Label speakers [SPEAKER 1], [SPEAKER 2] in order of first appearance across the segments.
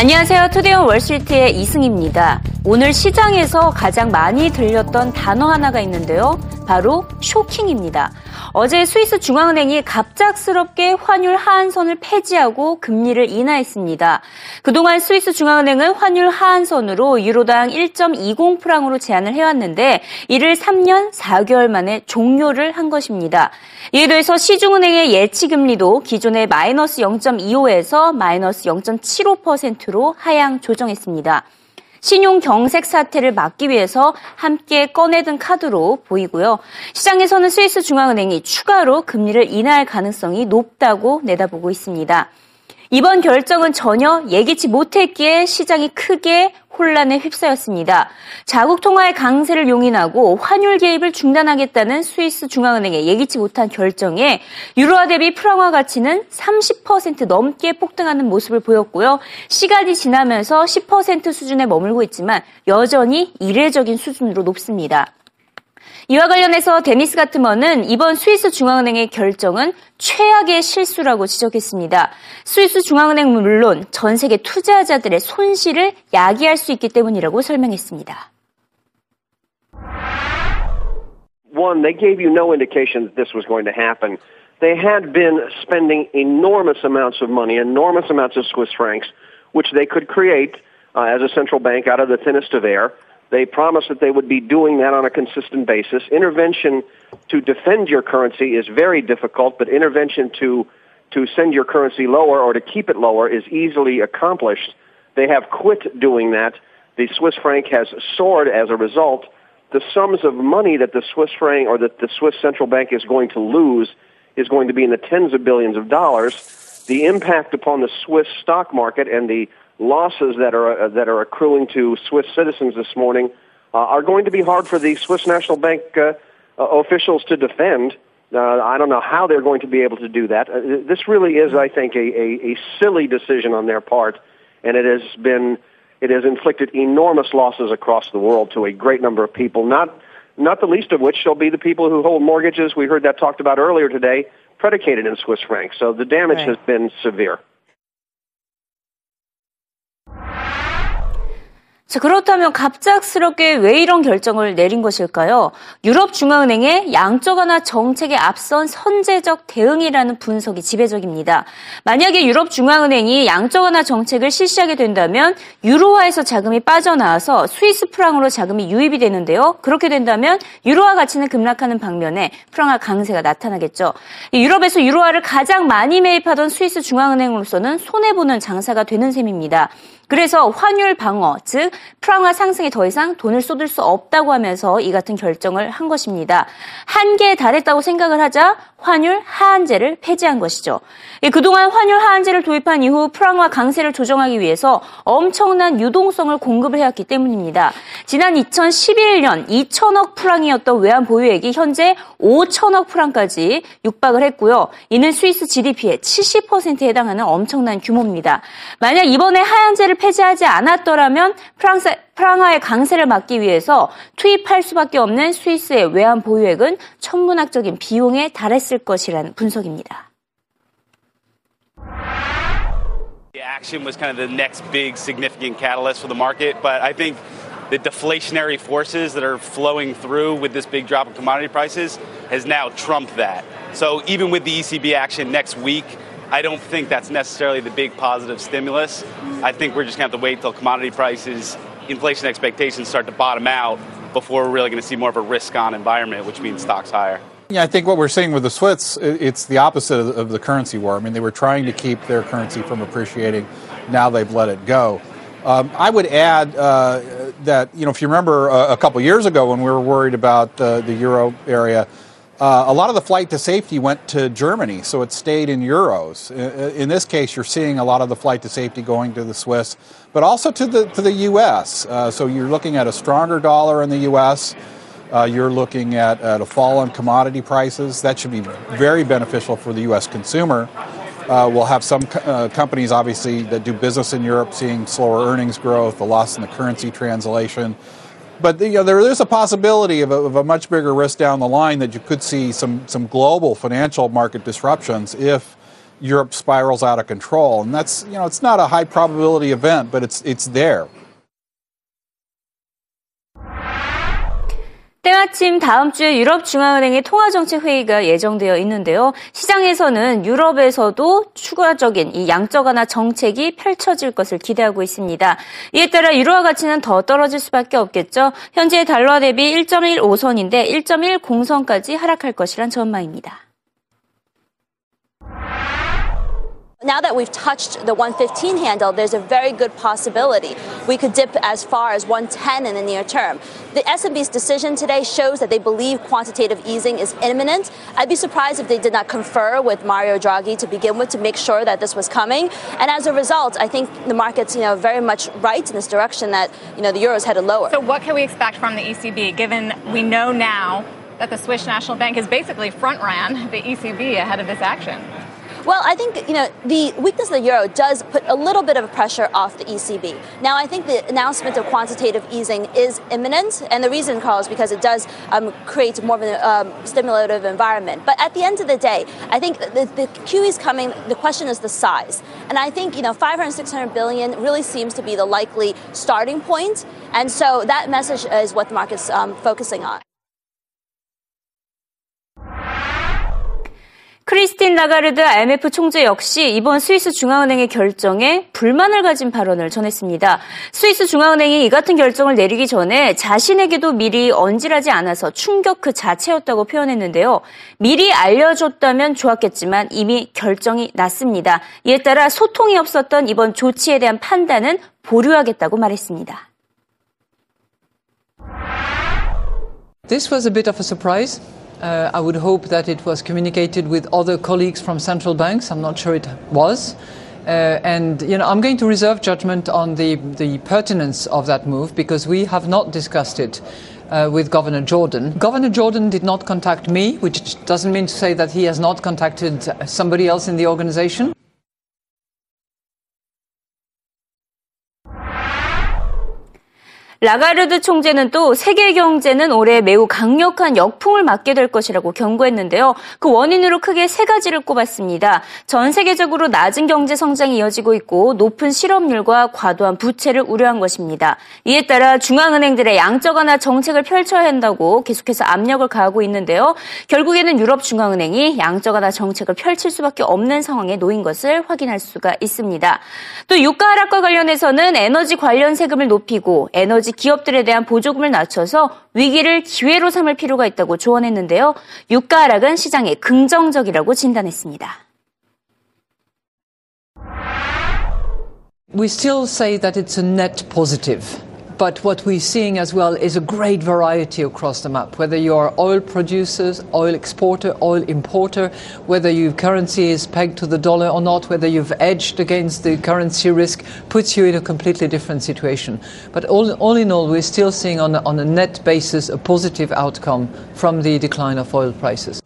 [SPEAKER 1] 안녕하세요. 투데이온 월스트리트의 이승입니다. 오늘 시장에서 가장 많이 들렸던 단어 하나가 있는데요. 바로 쇼킹입니다. 어제 스위스 중앙은행이 갑작스럽게 환율 하한선을 폐지하고 금리를 인하했습니다. 그동안 스위스 중앙은행은 환율 하한선으로 유로당 1.20프랑으로 제한을 해왔는데 이를 3년 4개월 만에 종료를 한 것입니다. 이에 대해서 시중은행의 예치금리도 기존의 마이너스 0.25에서 마이너스 0.75%로 하향 조정했습니다. 신용 경색 사태를 막기 위해서 함께 꺼내든 카드로 보이고요. 시장에서는 스위스 중앙은행이 추가로 금리를 인하할 가능성이 높다고 내다보고 있습니다. 이번 결정은 전혀 예기치 못했기에 시장이 크게 혼란에 휩싸였습니다. 자국 통화의 강세를 용인하고 환율 개입을 중단하겠다는 스위스 중앙은행의 예기치 못한 결정에 유로화 대비 프랑화 가치는 30% 넘게 폭등하는 모습을 보였고요. 시간이 지나면서 10% 수준에 머물고 있지만 여전히 이례적인 수준으로 높습니다. 이와 관련해서 데니스 가트먼은 이번 스위스 중앙은행의 결정은 최악의 실수라고 지적했습니다. 스위스 중앙은행 물론 전 세계 투자자들의 손실을 야기할 수 있기 때문이라고 설명했습니다.
[SPEAKER 2] One, they gave you no indication that this was going to happen. They had been spending enormous amounts of money, enormous amounts of Swiss francs, which they could create uh, as a central bank out of the thinnest of air. They promised that they would be doing that on a consistent basis. Intervention to defend your currency is very difficult, but intervention to to send your currency lower or to keep it lower is easily accomplished. They have quit doing that. The Swiss franc has soared as a result. The sums of money that the Swiss franc or that the Swiss central bank is going to lose is going to be in the tens of billions of dollars. The impact upon the Swiss stock market and the losses that are uh, that are accruing to Swiss citizens this morning uh, are going to be hard for the Swiss National Bank uh, uh officials to defend. Uh, I don't know how they're going to be able to do that. Uh, this really is, I think, a, a, a silly decision on their part, and it has been it has inflicted enormous losses across the world to a great number of people. Not not the least of which shall be the people who hold mortgages. We heard that talked about earlier today, predicated in Swiss francs. So the damage right. has been severe.
[SPEAKER 1] 자, 그렇다면 갑작스럽게 왜 이런 결정을 내린 것일까요? 유럽중앙은행의 양적 완화 정책에 앞선 선제적 대응이라는 분석이 지배적입니다. 만약에 유럽중앙은행이 양적 완화 정책을 실시하게 된다면 유로화에서 자금이 빠져나와서 스위스 프랑으로 자금이 유입이 되는데요. 그렇게 된다면 유로화 가치는 급락하는 방면에 프랑화 강세가 나타나겠죠. 유럽에서 유로화를 가장 많이 매입하던 스위스 중앙은행으로서는 손해보는 장사가 되는 셈입니다. 그래서 환율 방어, 즉 프랑화 상승에 더 이상 돈을 쏟을 수 없다고 하면서 이 같은 결정을 한 것입니다. 한계에 달했다고 생각을 하자 환율 하한제를 폐지한 것이죠. 그동안 환율 하한제를 도입한 이후 프랑화 강세를 조정하기 위해서 엄청난 유동성을 공급을 해왔기 때문입니다. 지난 2011년 2천억 프랑이었던 외환 보유액이 현재 5천억 프랑까지 육박을 했고요. 이는 스위스 GDP의 70%에 해당하는 엄청난 규모입니다. 만약 이번에 하한제를 폐지하지 않았더라면 프랑스, 프랑하의 강세를 막기 위해서 투입할 수밖에 없는 스위스의 외환 보유액은 천문학적인 비용에 달했을 것이라는 분석입니다.
[SPEAKER 3] action was kind of the next big significant catalyst for the market, but I think the deflationary forces that are flowing through with this big drop in commodity prices has now trumped that. So even with the ECB action next week, I don't think that's necessarily the big positive stimulus. I think we're just going to have to wait till commodity prices, inflation expectations start to bottom out before we're really going to see more of a risk on environment, which means stocks higher.
[SPEAKER 4] Yeah, I think what we're seeing with the Swiss, it's the opposite of the currency war. I mean, they were trying to keep their currency from appreciating. Now they've let it go. Um, I would add uh, that, you know, if you remember a, a couple years ago when we were worried about uh, the euro area, uh, a lot of the flight to safety went to Germany, so it stayed in euros. In this case, you're seeing a lot of the flight to safety going to the Swiss, but also to the to the U.S. Uh, so you're looking at a stronger dollar in the U.S. Uh, you're looking at, at, a fall in commodity prices. That should be very beneficial for the U.S. consumer. Uh, we'll have some co- uh, companies, obviously, that do business in Europe seeing slower earnings growth, the loss in the currency translation. But you know, there is a possibility of a, of a, much bigger risk down the line that you could see some, some global financial market disruptions if Europe spirals out of control. And that's, you know, it's not a high probability event, but it's, it's there.
[SPEAKER 1] 때마침 다음 주에 유럽 중앙은행의 통화정책 회의가 예정되어 있는데요. 시장에서는 유럽에서도 추가적인 이 양적 완화 정책이 펼쳐질 것을 기대하고 있습니다. 이에 따라 유로화 가치는 더 떨어질 수밖에 없겠죠. 현재 달러 대비 1.15선인데 1.10선까지 하락할 것이란 전망입니다.
[SPEAKER 5] Now that we've touched the 115 handle, there's a very good possibility we could dip as far as 110 in the near term. The S&P's decision today shows that they believe quantitative easing is imminent. I'd be surprised if they did not confer with Mario Draghi to begin with to make sure that this was coming. And as a result, I think the market's, you know, very much right in this direction that, you know, the euro is headed lower.
[SPEAKER 6] So what can we expect from the ECB given we know now that the Swiss National Bank has basically front ran the ECB ahead of this action?
[SPEAKER 5] Well, I think you know the weakness of the euro does put a little bit of pressure off the ECB. Now, I think the announcement of quantitative easing is imminent, and the reason, Carl, is because it does um, create more of a um, stimulative environment. But at the end of the day, I think the, the QE is coming. The question is the size, and I think you know 500, 600 billion really seems to be the likely starting point. and so that message is what the market's um, focusing on.
[SPEAKER 1] 크리스틴 라가르드 IMF 총재 역시 이번 스위스 중앙은행의 결정에 불만을 가진 발언을 전했습니다. 스위스 중앙은행이 이 같은 결정을 내리기 전에 자신에게도 미리 언질하지 않아서 충격 그 자체였다고 표현했는데요. 미리 알려줬다면 좋았겠지만 이미 결정이 났습니다. 이에 따라 소통이 없었던 이번 조치에 대한 판단은 보류하겠다고 말했습니다.
[SPEAKER 7] This was a bit of a surprise. Uh, I would hope that it was communicated with other colleagues from central banks. I'm not sure it was. Uh, and you know, I'm going to reserve judgment on the, the pertinence of that move because we have not discussed it uh, with Governor Jordan. Governor Jordan did not contact me, which doesn't mean to say that he has not contacted somebody else in the organization.
[SPEAKER 1] 라가르드 총재는 또 세계 경제는 올해 매우 강력한 역풍을 맞게 될 것이라고 경고했는데요. 그 원인으로 크게 세 가지를 꼽았습니다. 전 세계적으로 낮은 경제 성장이 이어지고 있고 높은 실업률과 과도한 부채를 우려한 것입니다. 이에 따라 중앙은행들의 양적 완화 정책을 펼쳐야 한다고 계속해서 압력을 가하고 있는데요. 결국에는 유럽 중앙은행이 양적 완화 정책을 펼칠 수밖에 없는 상황에 놓인 것을 확인할 수가 있습니다. 또 유가 하락과 관련해서는 에너지 관련 세금을 높이고 에너지 나머지 기업들에 대한 보조금을 낮춰서 위기를 기회로 삼을 필요가 있다고 조언했는데요. 유가 하락은 시장에 긍정적이라고 진단했습니다.
[SPEAKER 7] We still say that it's a net positive. But what we're seeing as well is a great variety across the map. Whether you are oil producers, oil exporter, oil importer, whether your currency is pegged to the dollar or not, whether you've edged against the currency risk, puts you in a completely different situation. But all, all in all, we're still seeing on on a net basis a positive outcome from the decline of oil prices.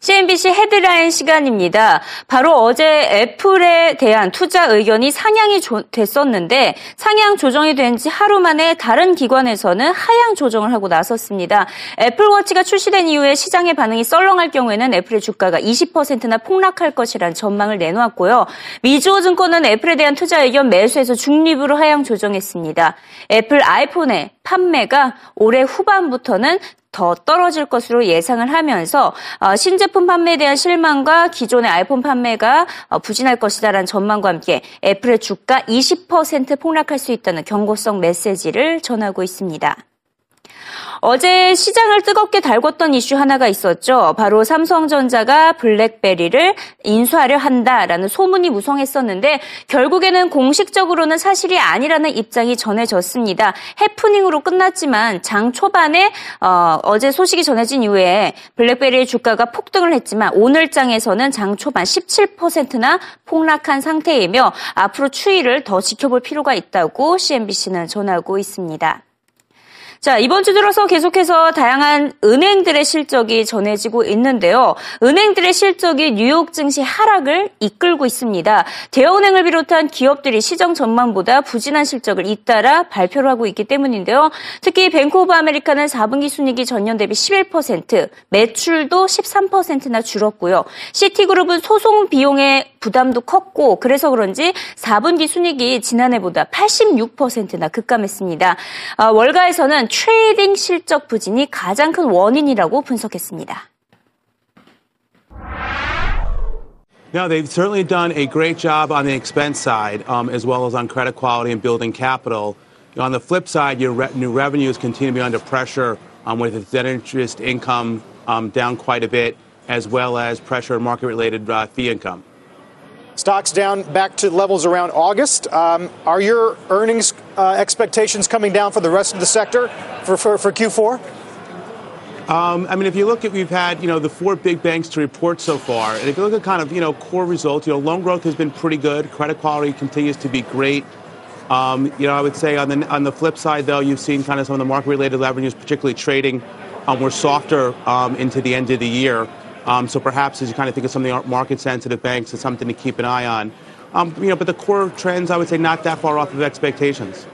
[SPEAKER 1] CNBC 헤드라인 시간입니다. 바로 어제 애플에 대한 투자 의견이 상향이 조, 됐었는데 상향 조정이 된 지 하루 만에 다른 기관에서는 하향 조정을 하고 나섰습니다. 애플워치가 출시된 이후에 시장의 반응이 썰렁할 경우에는 애플의 주가가 20%나 폭락할 것이라는 전망을 내놓았고요. 미주호 증권은 애플에 대한 투자 의견 매수에서 중립으로 하향 조정했습니다. 애플 아이폰의 판매가 올해 후반부터는 더 떨어질 것으로 예상을 하면서 어, 신제품 판매에 대한 실망과 기존의 아이폰 판매가 어, 부진할 것이다라는 전망과 함께 애플의 주가 20% 폭락할 수 있다는 경고성 메시지를 전하고 있습니다. 어제 시장을 뜨겁게 달궜던 이슈 하나가 있었죠. 바로 삼성전자가 블랙베리를 인수하려 한다라는 소문이 무성했었는데 결국에는 공식적으로는 사실이 아니라는 입장이 전해졌습니다. 해프닝으로 끝났지만 장 초반에 어, 어제 소식이 전해진 이후에 블랙베리의 주가가 폭등을 했지만 오늘 장에서는 장 초반 17%나 폭락한 상태이며 앞으로 추이를 더 지켜볼 필요가 있다고 CNBC는 전하고 있습니다. 자, 이번 주 들어서 계속해서 다양한 은행들의 실적이 전해지고 있는데요. 은행들의 실적이 뉴욕 증시 하락을 이끌고 있습니다. 대형은행을 비롯한 기업들이 시장 전망보다 부진한 실적을 잇따라 발표를 하고 있기 때문인데요. 특히 뱅크 오브 아메리카는 4분기 순이익이 전년 대비 11%, 매출도 13%나 줄었고요. 시티그룹은 소송 비용의 부담도 컸고 그래서 그런지 4분기 순이익이 지난해보다 86%나 급감했습니다. 아, 월가에서는 트레이딩 실적 부진이 가장 큰 원인이라고 분석했습니다.
[SPEAKER 8] No, they've certainly done a great job on the expense side, um, as well as on credit quality and building capital. On the flip side, your re- new revenues continue to be under pressure um, with its net interest income um, down quite a bit, as well as pressure on market-related uh, fee income.
[SPEAKER 9] Stocks down back to levels around August. Um, are your earnings uh, expectations coming down for the rest of the sector for, for, for Q4?
[SPEAKER 8] Um, I mean, if you look at, we've had, you know, the four big banks to report so far. And if you look at kind of, you know, core results, you know, loan growth has been pretty good. Credit quality continues to be great. Um, you know, I would say on the, on the flip side, though, you've seen kind of some of the market related revenues, particularly trading, um, were softer um, into the end of the year. Um, so perhaps as you kind of think of some of the market sensitive banks, it's something to keep an eye on. Um, you know, but the core trends, I would say, not that far off of expectations.